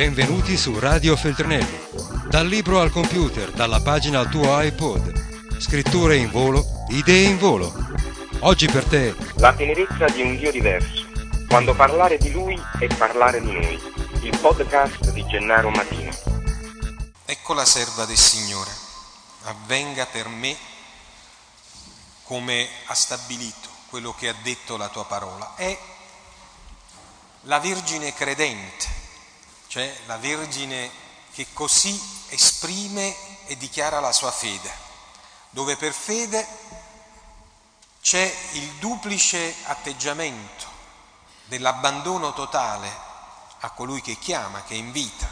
Benvenuti su Radio Feltrinelli. Dal libro al computer, dalla pagina al tuo iPod. Scritture in volo, idee in volo. Oggi per te. La tenerezza di un Dio diverso. Quando parlare di Lui è parlare di noi. Il podcast di Gennaro Matino. Ecco la serva del Signore. Avvenga per me come ha stabilito quello che ha detto la tua parola. È la Vergine credente cioè la Vergine che così esprime e dichiara la sua fede, dove per fede c'è il duplice atteggiamento dell'abbandono totale a colui che chiama, che invita,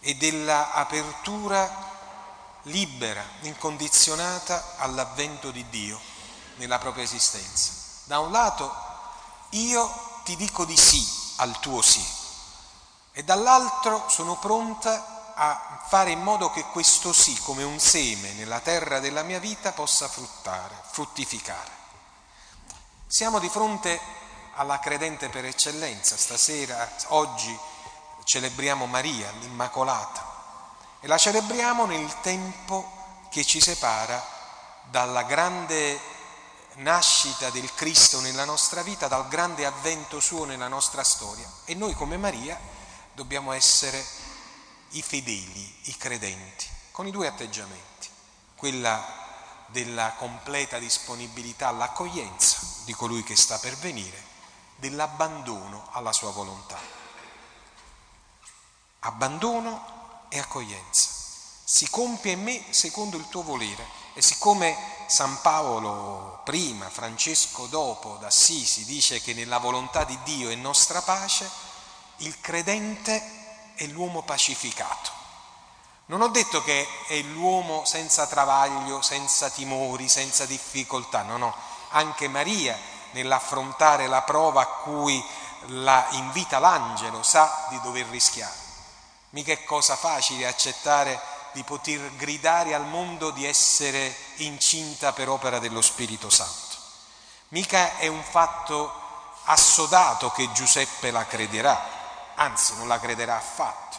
e dell'apertura libera, incondizionata all'avvento di Dio nella propria esistenza. Da un lato io ti dico di sì al tuo sì, e dall'altro sono pronta a fare in modo che questo sì, come un seme nella terra della mia vita, possa fruttare, fruttificare. Siamo di fronte alla credente per eccellenza. Stasera, oggi, celebriamo Maria, l'Immacolata, e la celebriamo nel tempo che ci separa dalla grande nascita del Cristo nella nostra vita, dal grande avvento suo nella nostra storia. E noi come Maria dobbiamo essere i fedeli, i credenti, con i due atteggiamenti, quella della completa disponibilità all'accoglienza di colui che sta per venire, dell'abbandono alla sua volontà. Abbandono e accoglienza. Si compie in me secondo il tuo volere. E siccome San Paolo prima, Francesco dopo, d'Assisi dice che nella volontà di Dio è nostra pace, il credente è l'uomo pacificato. Non ho detto che è l'uomo senza travaglio, senza timori, senza difficoltà, no, no, anche Maria nell'affrontare la prova a cui la invita l'angelo sa di dover rischiare. Mica è cosa facile accettare di poter gridare al mondo di essere incinta per opera dello Spirito Santo. Mica è un fatto assodato che Giuseppe la crederà, anzi non la crederà affatto.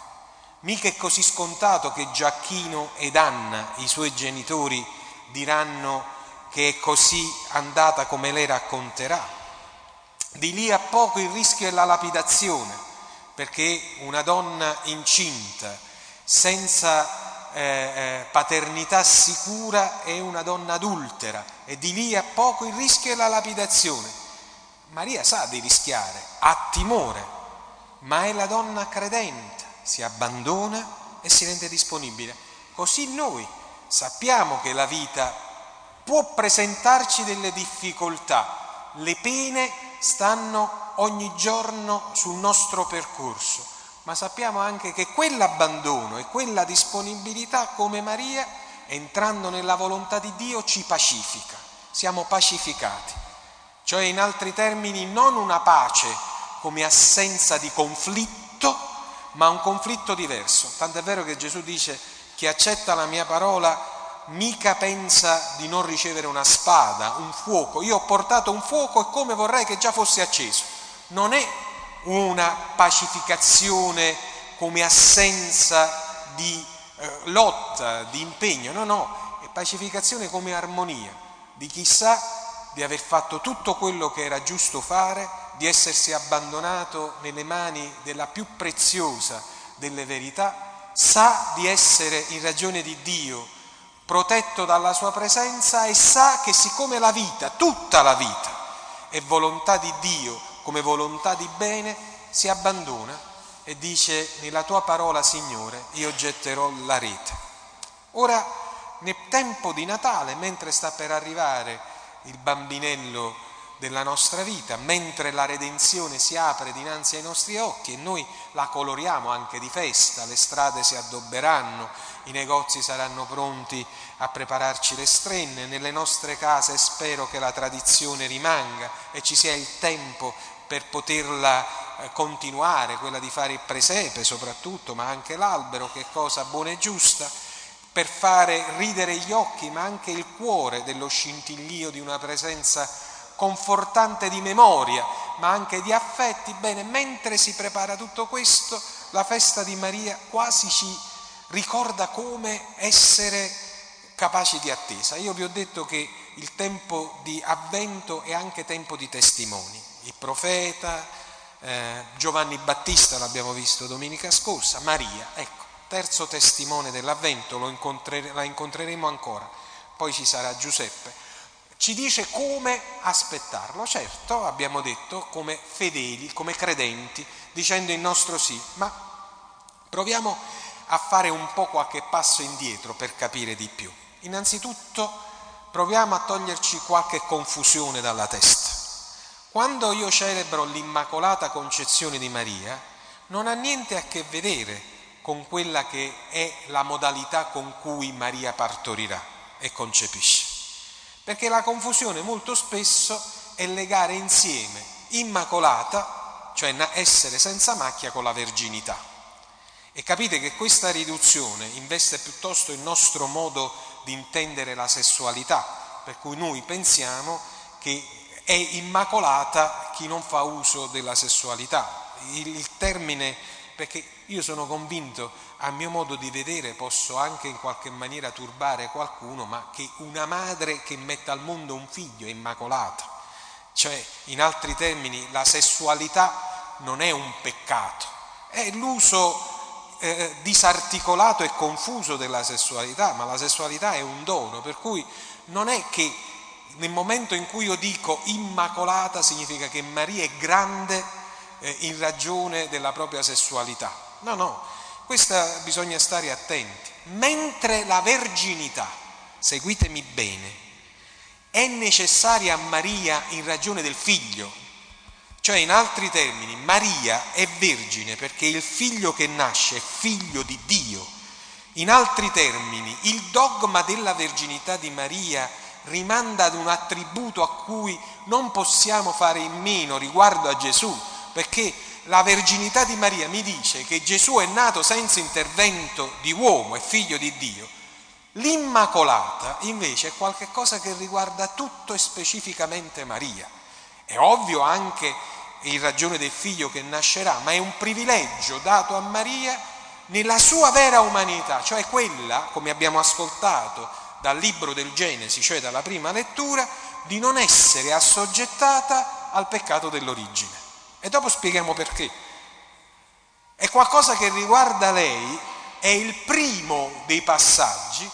Mica è così scontato che Giacchino ed Anna, i suoi genitori, diranno che è così andata come lei racconterà. Di lì a poco il rischio è la lapidazione, perché una donna incinta, senza eh, eh, paternità sicura, è una donna adultera e di lì a poco il rischio è la lapidazione. Maria sa di rischiare, ha timore, ma è la donna credente, si abbandona e si rende disponibile. Così noi sappiamo che la vita può presentarci delle difficoltà, le pene stanno ogni giorno sul nostro percorso, ma sappiamo anche che quell'abbandono e quella disponibilità come Maria, entrando nella volontà di Dio, ci pacifica, siamo pacificati, cioè in altri termini non una pace come assenza di conflitto, ma un conflitto diverso. Tant'è vero che Gesù dice chi accetta la mia parola mica pensa di non ricevere una spada, un fuoco. Io ho portato un fuoco e come vorrei che già fosse acceso. Non è una pacificazione come assenza di eh, lotta, di impegno, no, no, è pacificazione come armonia di chi sa di aver fatto tutto quello che era giusto fare di essersi abbandonato nelle mani della più preziosa delle verità, sa di essere in ragione di Dio protetto dalla sua presenza e sa che siccome la vita, tutta la vita, è volontà di Dio come volontà di bene, si abbandona e dice nella tua parola Signore io getterò la rete. Ora, nel tempo di Natale, mentre sta per arrivare il bambinello della nostra vita, mentre la redenzione si apre dinanzi ai nostri occhi e noi la coloriamo anche di festa, le strade si addobberanno, i negozi saranno pronti a prepararci le strenne, nelle nostre case spero che la tradizione rimanga e ci sia il tempo per poterla eh, continuare, quella di fare il presepe soprattutto, ma anche l'albero, che è cosa buona e giusta, per fare ridere gli occhi, ma anche il cuore dello scintillio di una presenza confortante di memoria, ma anche di affetti. Bene, mentre si prepara tutto questo, la festa di Maria quasi ci ricorda come essere capaci di attesa. Io vi ho detto che il tempo di avvento è anche tempo di testimoni. Il profeta, eh, Giovanni Battista l'abbiamo visto domenica scorsa, Maria, ecco, terzo testimone dell'avvento, incontre, la incontreremo ancora, poi ci sarà Giuseppe. Ci dice come aspettarlo, certo abbiamo detto come fedeli, come credenti, dicendo il nostro sì, ma proviamo a fare un po' qualche passo indietro per capire di più. Innanzitutto proviamo a toglierci qualche confusione dalla testa. Quando io celebro l'Immacolata Concezione di Maria, non ha niente a che vedere con quella che è la modalità con cui Maria partorirà e concepisce. Perché la confusione molto spesso è legare insieme immacolata, cioè essere senza macchia, con la verginità. E capite che questa riduzione investe piuttosto il nostro modo di intendere la sessualità, per cui noi pensiamo che è immacolata chi non fa uso della sessualità. Il, termine, perché io sono convinto a mio modo di vedere posso anche in qualche maniera turbare qualcuno, ma che una madre che mette al mondo un figlio è immacolata. Cioè, in altri termini, la sessualità non è un peccato, è l'uso eh, disarticolato e confuso della sessualità, ma la sessualità è un dono, per cui non è che nel momento in cui io dico immacolata significa che Maria è grande eh, in ragione della propria sessualità. No, no, questa bisogna stare attenti. Mentre la verginità, seguitemi bene, è necessaria a Maria in ragione del figlio, cioè in altri termini, Maria è vergine perché il figlio che nasce è figlio di Dio. In altri termini, il dogma della verginità di Maria rimanda ad un attributo a cui non possiamo fare in meno riguardo a Gesù, perché la verginità di Maria mi dice che Gesù è nato senza intervento di uomo, è figlio di Dio. L'Immacolata invece è qualcosa che riguarda tutto e specificamente Maria. È ovvio anche in ragione del figlio che nascerà, ma è un privilegio dato a Maria nella sua vera umanità, cioè quella, come abbiamo ascoltato dal libro del Genesi, cioè dalla prima lettura, di non essere assoggettata al peccato dell'origine. E dopo spieghiamo perché. È qualcosa che riguarda lei, è il primo dei passaggi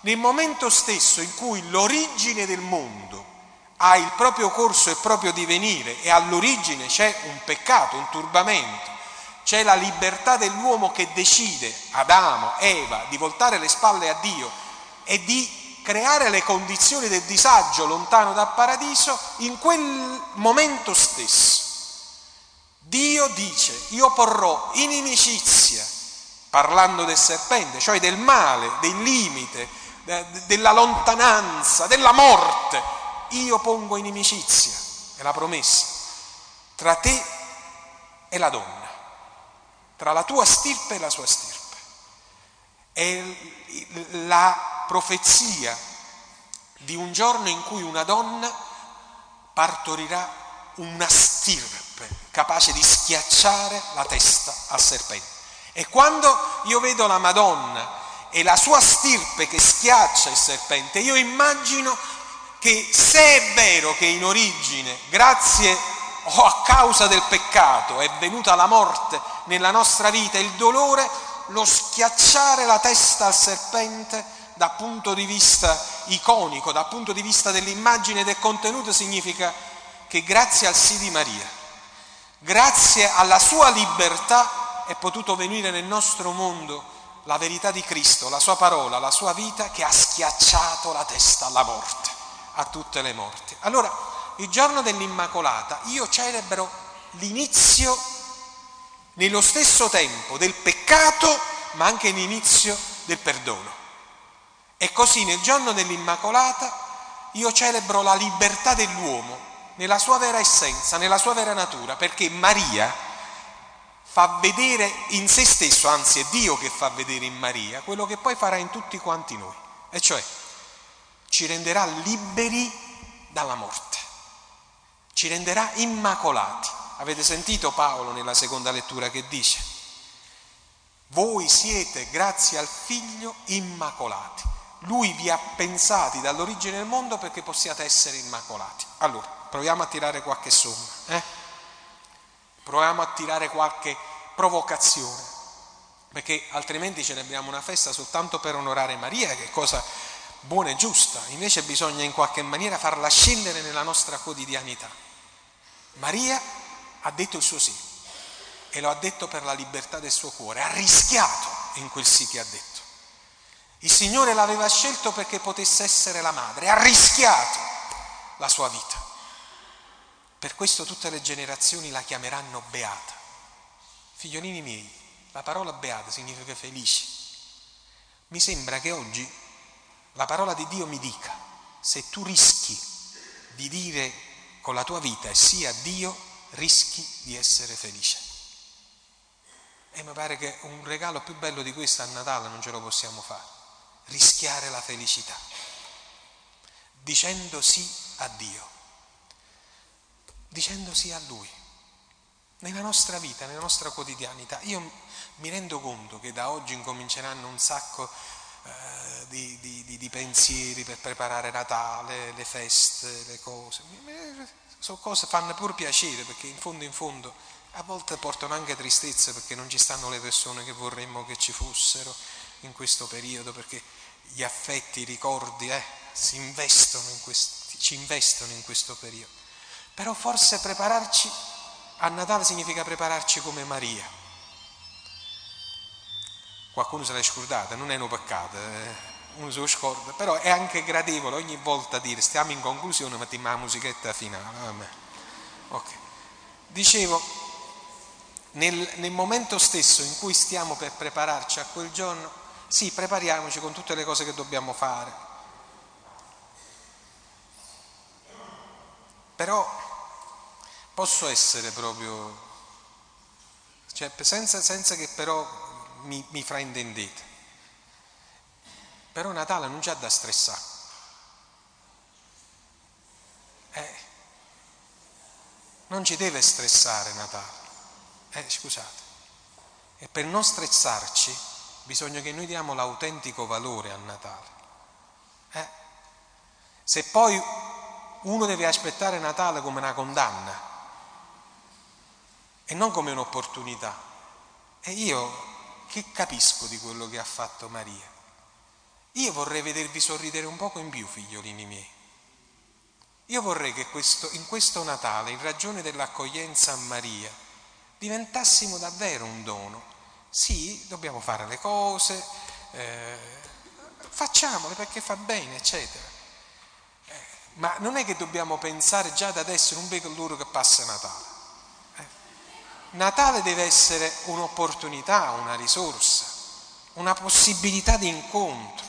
nel momento stesso in cui l'origine del mondo ha il proprio corso e proprio divenire e all'origine c'è un peccato, un turbamento, c'è la libertà dell'uomo che decide, Adamo, Eva, di voltare le spalle a Dio e di creare le condizioni del disagio lontano dal paradiso, in quel momento stesso Dio dice, io porrò inimicizia, parlando del serpente, cioè del male, del limite, della lontananza, della morte, io pongo inimicizia, è la promessa, tra te e la donna, tra la tua stirpe e la sua stirpe. È la profezia di un giorno in cui una donna partorirà una stirpe capace di schiacciare la testa al serpente. E quando io vedo la Madonna e la sua stirpe che schiaccia il serpente, io immagino che se è vero che in origine, grazie o a causa del peccato, è venuta la morte nella nostra vita, il dolore, lo schiacciare la testa al serpente dal punto di vista iconico, dal punto di vista dell'immagine e del contenuto significa che grazie al sì di Maria, grazie alla sua libertà è potuto venire nel nostro mondo la verità di Cristo, la sua parola, la sua vita che ha schiacciato la testa alla morte, a tutte le morti. Allora, il giorno dell'Immacolata io celebro l'inizio nello stesso tempo del peccato, ma anche l'inizio del perdono. E così nel giorno dell'Immacolata io celebro la libertà dell'uomo nella sua vera essenza, nella sua vera natura, perché Maria fa vedere in se stesso, anzi è Dio che fa vedere in Maria, quello che poi farà in tutti quanti noi, e cioè ci renderà liberi dalla morte, ci renderà immacolati. Avete sentito Paolo nella seconda lettura che dice? Voi siete, grazie al Figlio, immacolati. Lui vi ha pensati dall'origine del mondo perché possiate essere immacolati. Allora, proviamo a tirare qualche somma. Eh? Proviamo a tirare qualche provocazione, perché altrimenti celebriamo una festa soltanto per onorare Maria, che è cosa buona e giusta. Invece bisogna in qualche maniera farla scendere nella nostra quotidianità. Maria ha detto il suo sì e lo ha detto per la libertà del suo cuore, ha rischiato in quel sì che ha detto. Il Signore l'aveva scelto perché potesse essere la madre, ha rischiato la sua vita. Per questo tutte le generazioni la chiameranno beata. Figliolini miei, la parola beata significa felici. Mi sembra che oggi la parola di Dio mi dica, se tu rischi di dire con la tua vita sia Dio, rischi di essere felice. E mi pare che un regalo più bello di questo a Natale non ce lo possiamo fare. Rischiare la felicità. Dicendo sì a Dio. Dicendo sì a Lui. Nella nostra vita, nella nostra quotidianità. Io mi rendo conto che da oggi incominceranno un sacco eh, di, di, di, pensieri per preparare Natale, le feste, le cose. Sono cose che fanno pur piacere perché in fondo in fondo a volte portano anche tristezza perché non ci stanno le persone che vorremmo che ci fossero in questo periodo, perché gli affetti, i ricordi eh, si investono in questo, ci investono in questo periodo. Però forse prepararci a Natale significa prepararci come Maria. Qualcuno se l'è scordata, non è un peccato, eh, uno se lo scorda, però è anche gradevole ogni volta dire stiamo in conclusione, mettiamo la musichetta finale. Vabbè. Ok. Dicevo, nel, nel momento stesso in cui stiamo per prepararci a quel giorno, sì, prepariamoci con tutte le cose che dobbiamo fare. Però posso essere proprio, cioè senza, senza che però mi, mi fraintendete. Però Natale non c'è da stressare. Eh, non ci deve stressare Natale. Eh, scusate. E per non stressarci bisogna che noi diamo l'autentico valore a Natale. Eh? Se poi uno deve aspettare Natale come una condanna e non come un'opportunità, e io che capisco di quello che ha fatto Maria? Io vorrei vedervi sorridere un poco in più, figliolini miei. Io vorrei che questo, in questo Natale, in ragione dell'accoglienza a Maria, diventassimo davvero un dono. Sì, dobbiamo fare le cose, eh, facciamole perché fa bene, eccetera. Ma non è che dobbiamo pensare già da adesso, non vedo loro che passa Natale. Eh. Natale deve essere un'opportunità, una risorsa, una possibilità di incontro,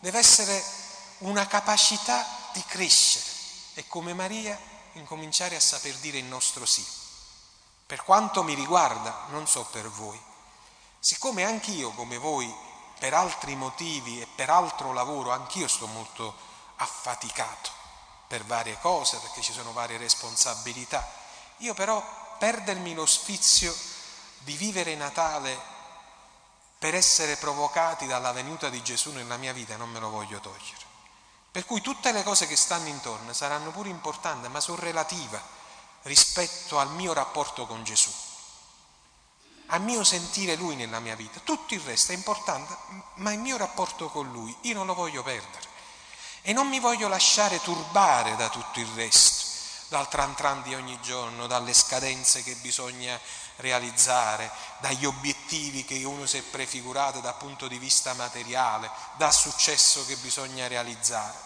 deve essere una capacità di crescere e come Maria incominciare a saper dire il nostro sì. Per quanto mi riguarda, non so per voi, siccome anch'io come voi, per altri motivi e per altro lavoro, anch'io sto molto affaticato per varie cose, perché ci sono varie responsabilità, io però perdermi lo sfizio di vivere Natale per essere provocati dalla venuta di Gesù nella mia vita non me lo voglio togliere. Per cui tutte le cose che stanno intorno saranno pure importanti, ma sono relative rispetto al mio rapporto con Gesù, al mio sentire Lui nella mia vita. Tutto il resto è importante, ma il mio rapporto con Lui io non lo voglio perdere e non mi voglio lasciare turbare da tutto il resto, dal tran tran di ogni giorno, dalle scadenze che bisogna realizzare, dagli obiettivi che uno si è prefigurato dal punto di vista materiale, dal successo che bisogna realizzare.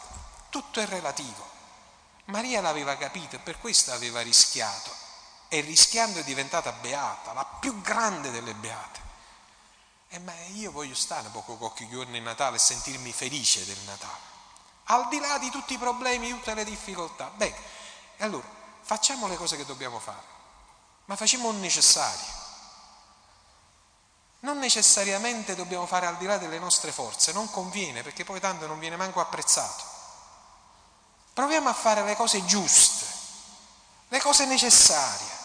Tutto è relativo. Maria l'aveva capito e per questo aveva rischiato e rischiando è diventata beata, la più grande delle beate. E ma io voglio stare poco qualche giorno in Natale e sentirmi felice del Natale, al di là di tutti i problemi, tutte le difficoltà. Beh, allora facciamo le cose che dobbiamo fare, ma facciamo un necessario. Non necessariamente dobbiamo fare al di là delle nostre forze, non conviene perché poi tanto non viene manco apprezzato. Proviamo a fare le cose giuste, le cose necessarie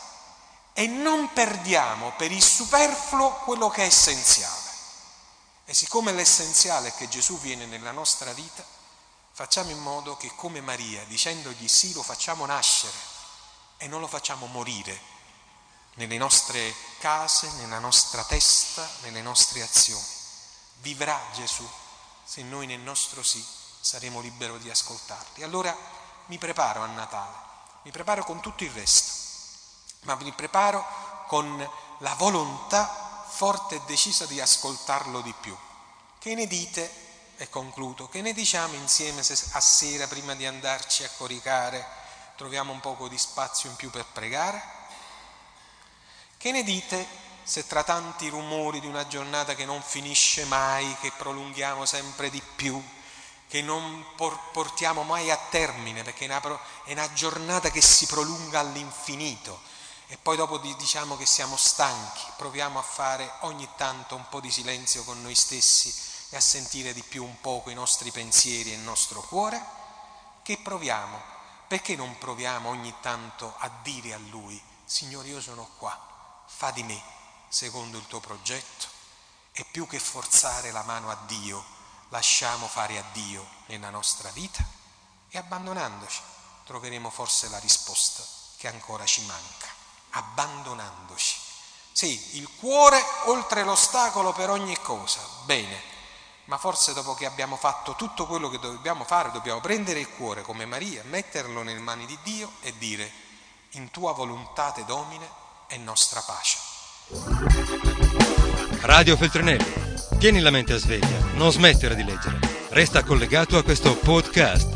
e non perdiamo per il superfluo quello che è essenziale. E siccome l'essenziale è che Gesù viene nella nostra vita, facciamo in modo che come Maria, dicendogli sì, lo facciamo nascere e non lo facciamo morire nelle nostre case, nella nostra testa, nelle nostre azioni. Vivrà Gesù se noi nel nostro sì saremo liberi di ascoltarli. Allora mi preparo a Natale, mi preparo con tutto il resto, ma mi preparo con la volontà forte e decisa di ascoltarlo di più. Che ne dite? E concludo, che ne diciamo insieme se a sera prima di andarci a coricare troviamo un poco di spazio in più per pregare? Che ne dite se tra tanti rumori di una giornata che non finisce mai, che prolunghiamo sempre di più, che non portiamo mai a termine, perché è una, è una giornata che si prolunga all'infinito, e poi dopo diciamo che siamo stanchi, proviamo a fare ogni tanto un po' di silenzio con noi stessi e a sentire di più un poco i nostri pensieri e il nostro cuore, che proviamo? Perché non proviamo ogni tanto a dire a Lui, Signore io sono qua, fa di me secondo il tuo progetto e più che forzare la mano a Dio, lasciamo fare a Dio nella nostra vita e abbandonandoci troveremo forse la risposta che ancora ci manca abbandonandoci. Sì, il cuore oltre l'ostacolo per ogni cosa, bene, ma forse dopo che abbiamo fatto tutto quello che dobbiamo fare, dobbiamo prendere il cuore come Maria, metterlo nelle mani di Dio e dire, in tua volontà te domine è nostra pace. Radio Feltrinelli, tieni la mente a sveglia, non smettere di leggere, resta collegato a questo podcast.